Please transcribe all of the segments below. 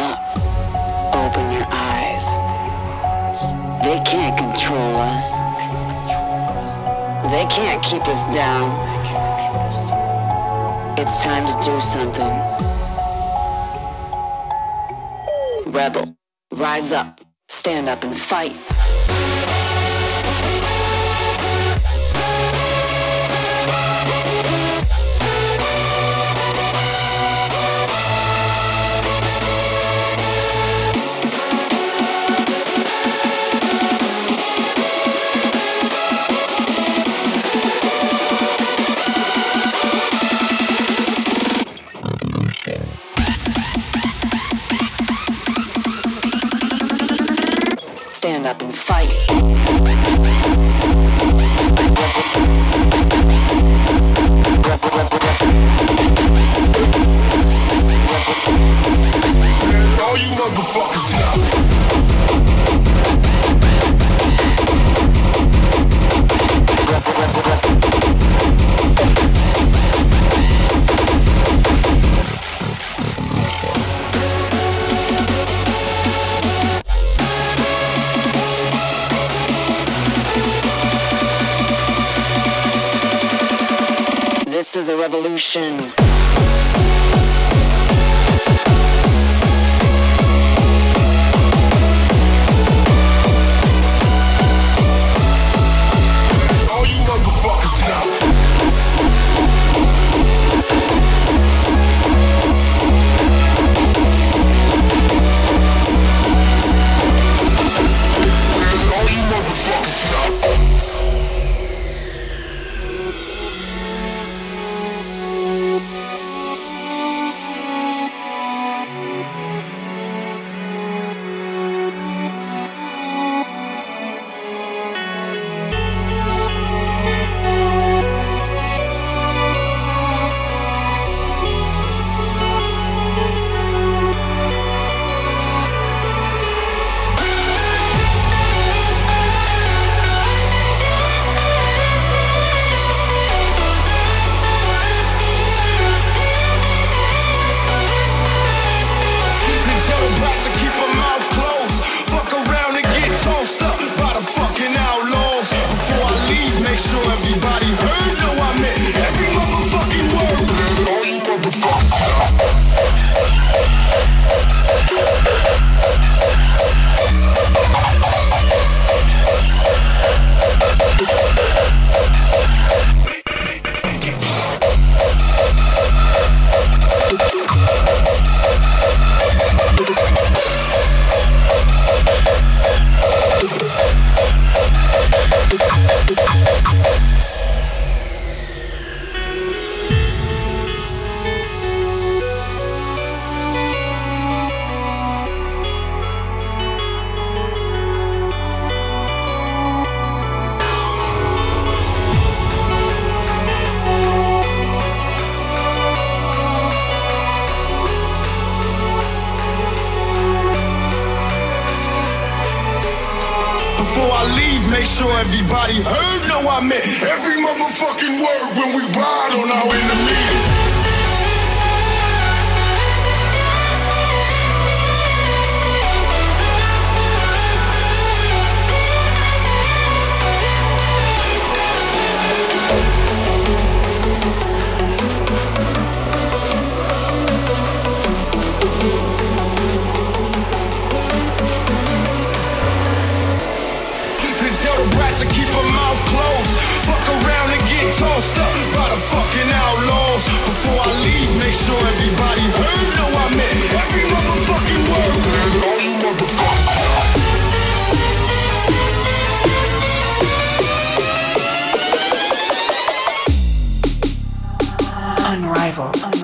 Up. Open your eyes. They can't control us. They can't keep us down. It's time to do something. Rebel, rise up, stand up and fight. revolution. Before I leave, make sure everybody heard. Know I meant every motherfucking word when we ride on our enemies. Tossed up by the fucking outlaws. Before I leave, make sure everybody heard. I meant every motherfucking word. All you motherfuckers. Unrivaled.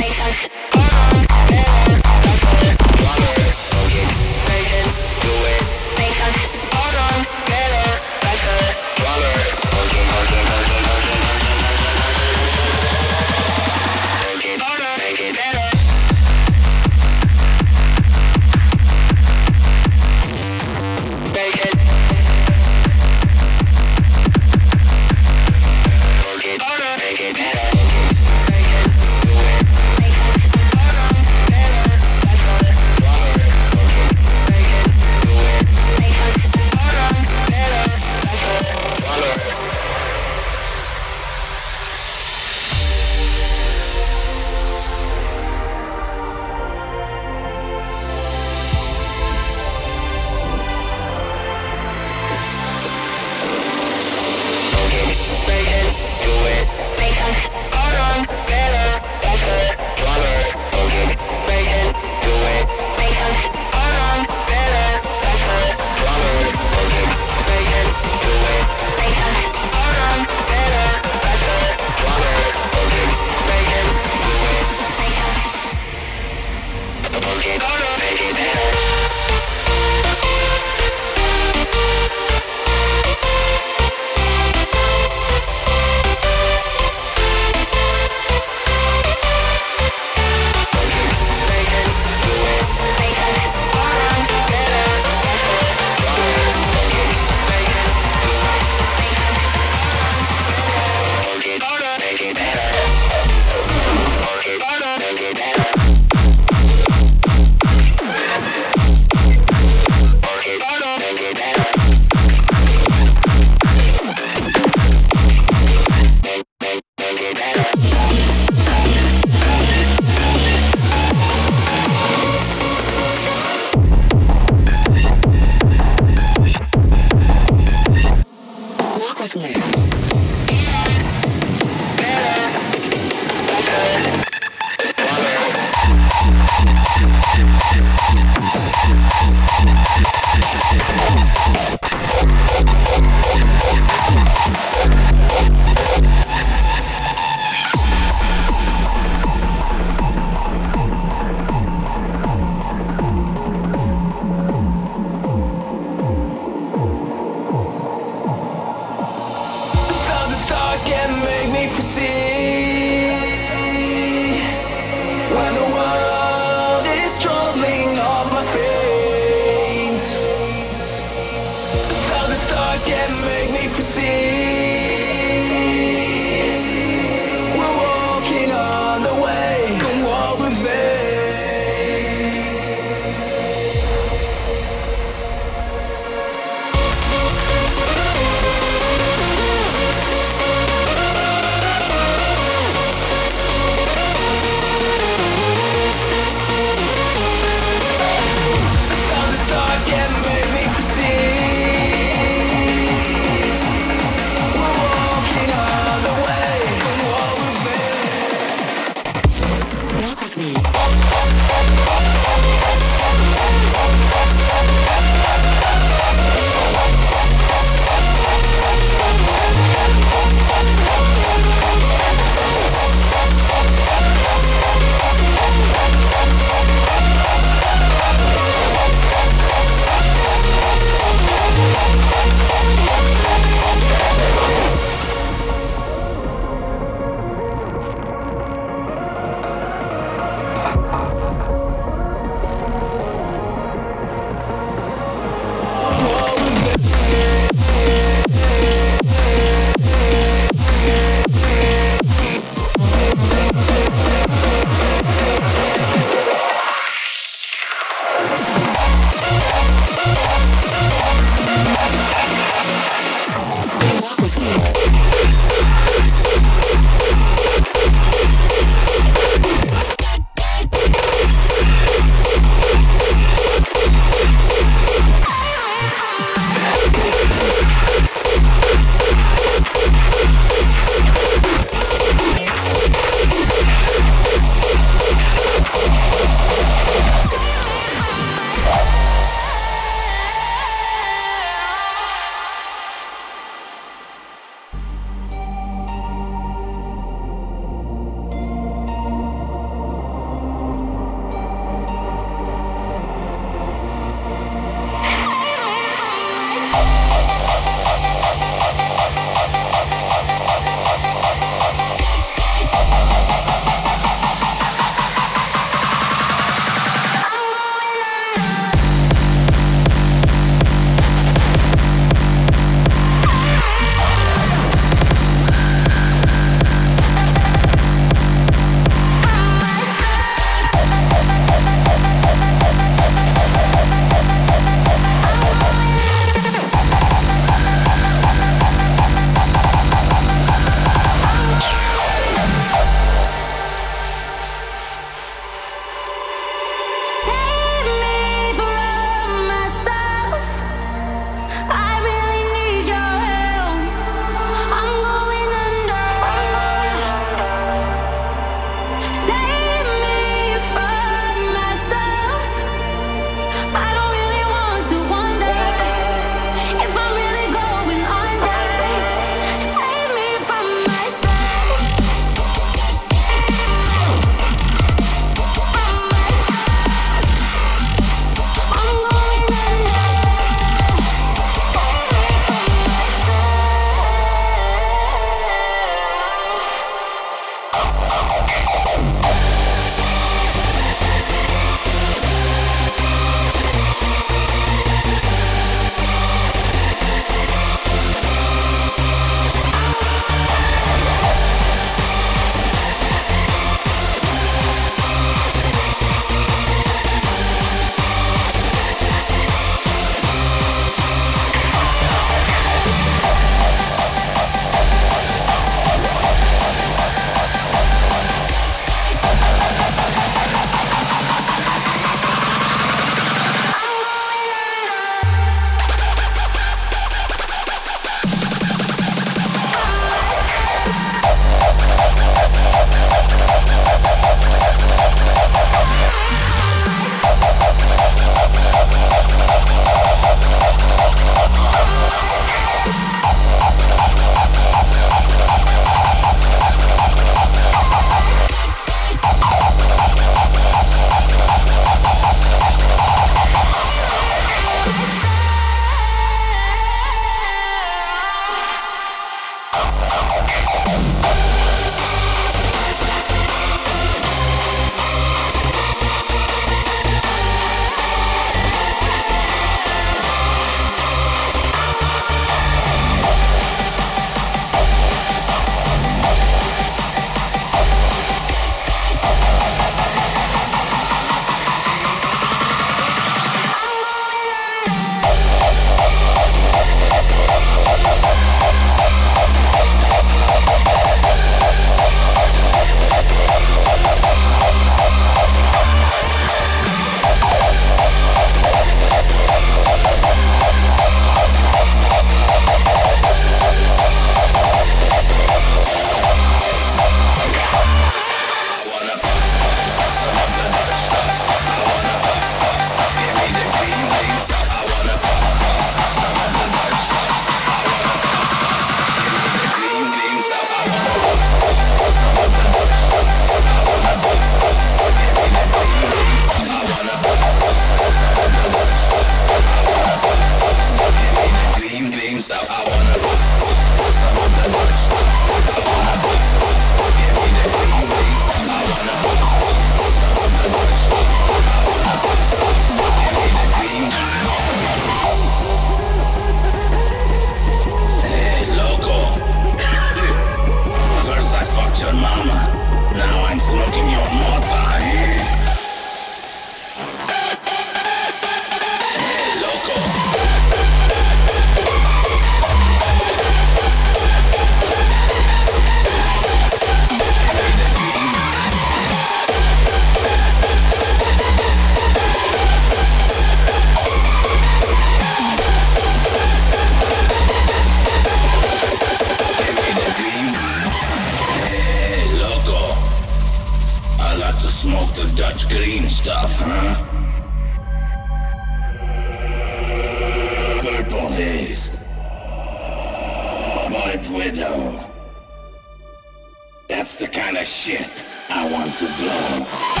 That's the kind of shit I want to blow.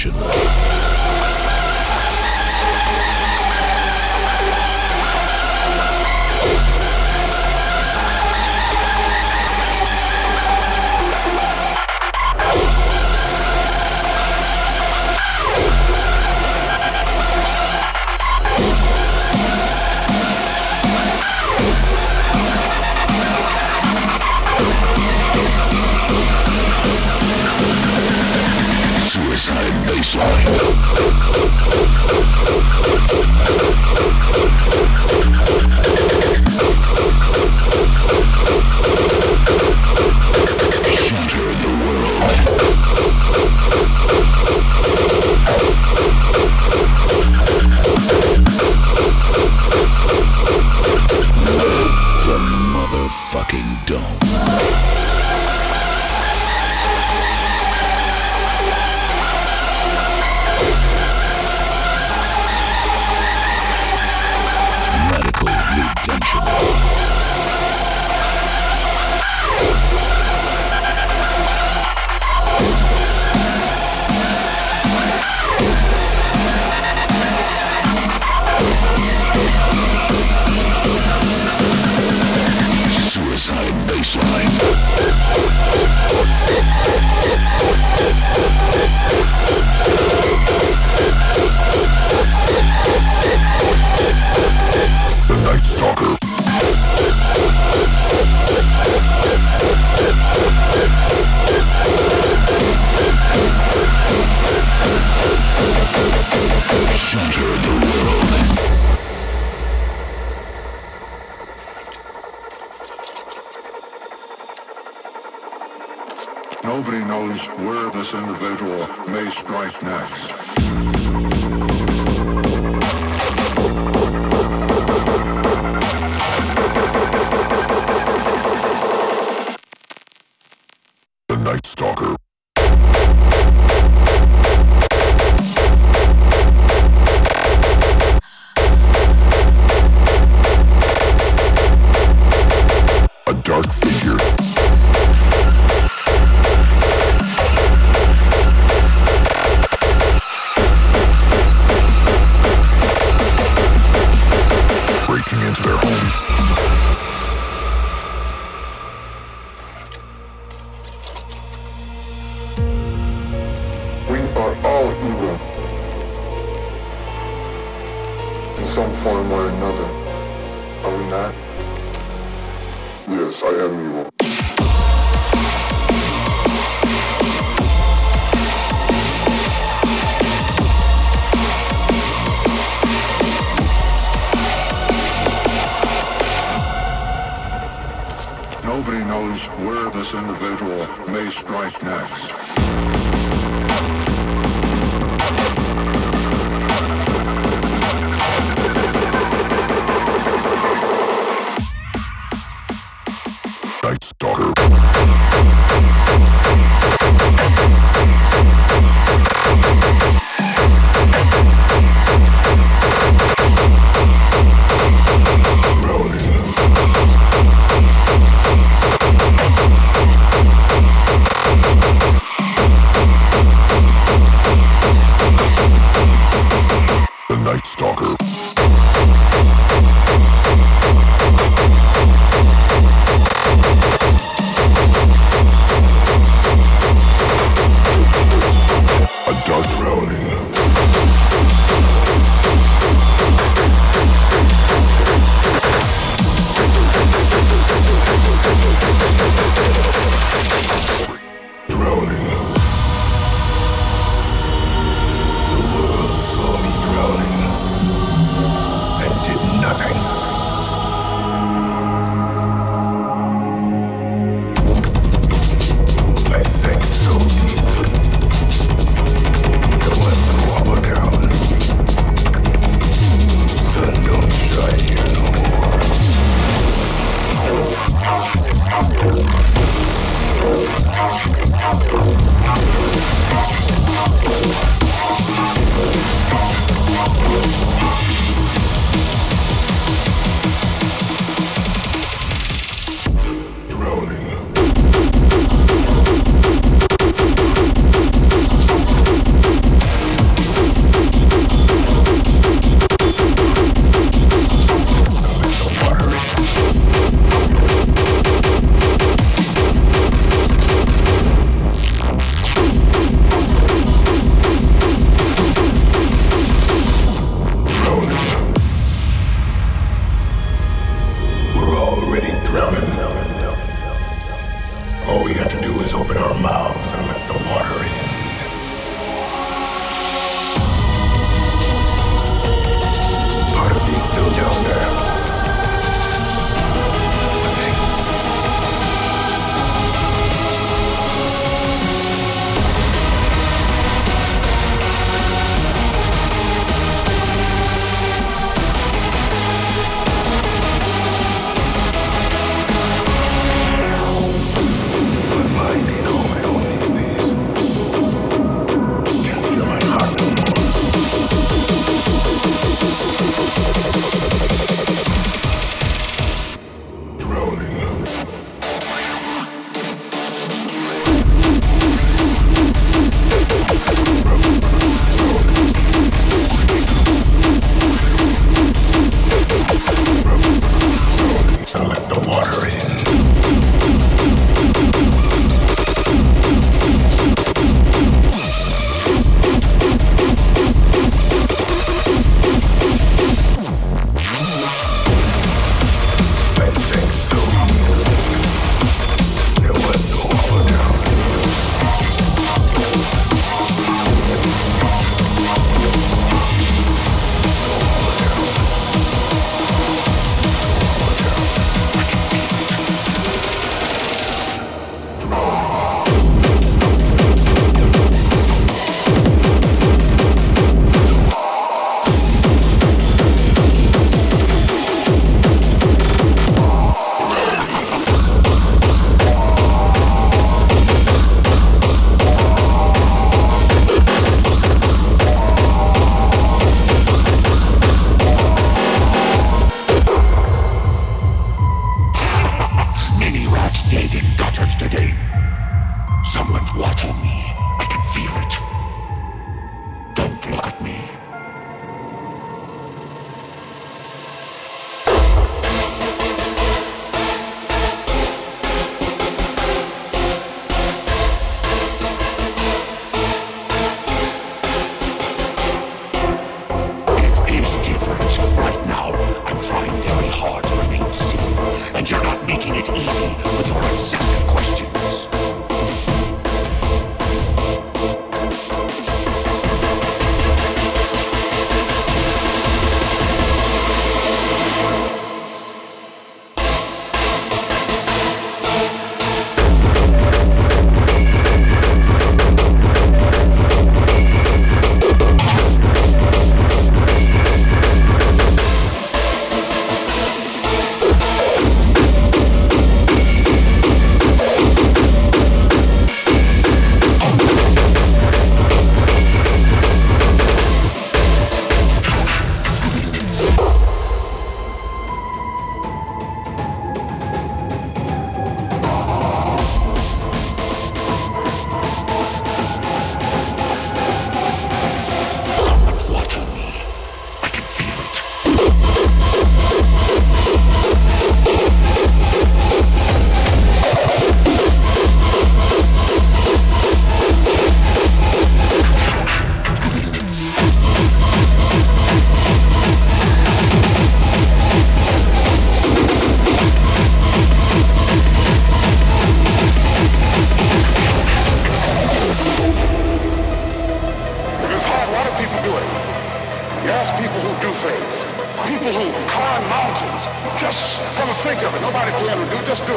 Production. Nobody knows where this individual may strike next.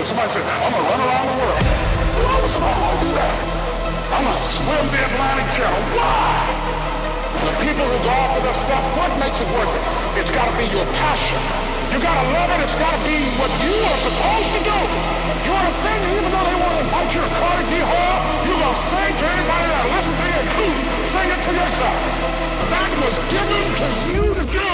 Somebody said, I'm gonna run around the world. Why would somebody to do that? I'm gonna swim the Atlantic Channel. Why? The people who go after this stuff, what makes it worth it? It's gotta be your passion. You gotta love it. It's gotta be what you are supposed to do. You wanna sing, even though they want to invite you to Carnegie Hall, you gonna sing to anybody that listen to you. Sing it to yourself. That was given to you to do.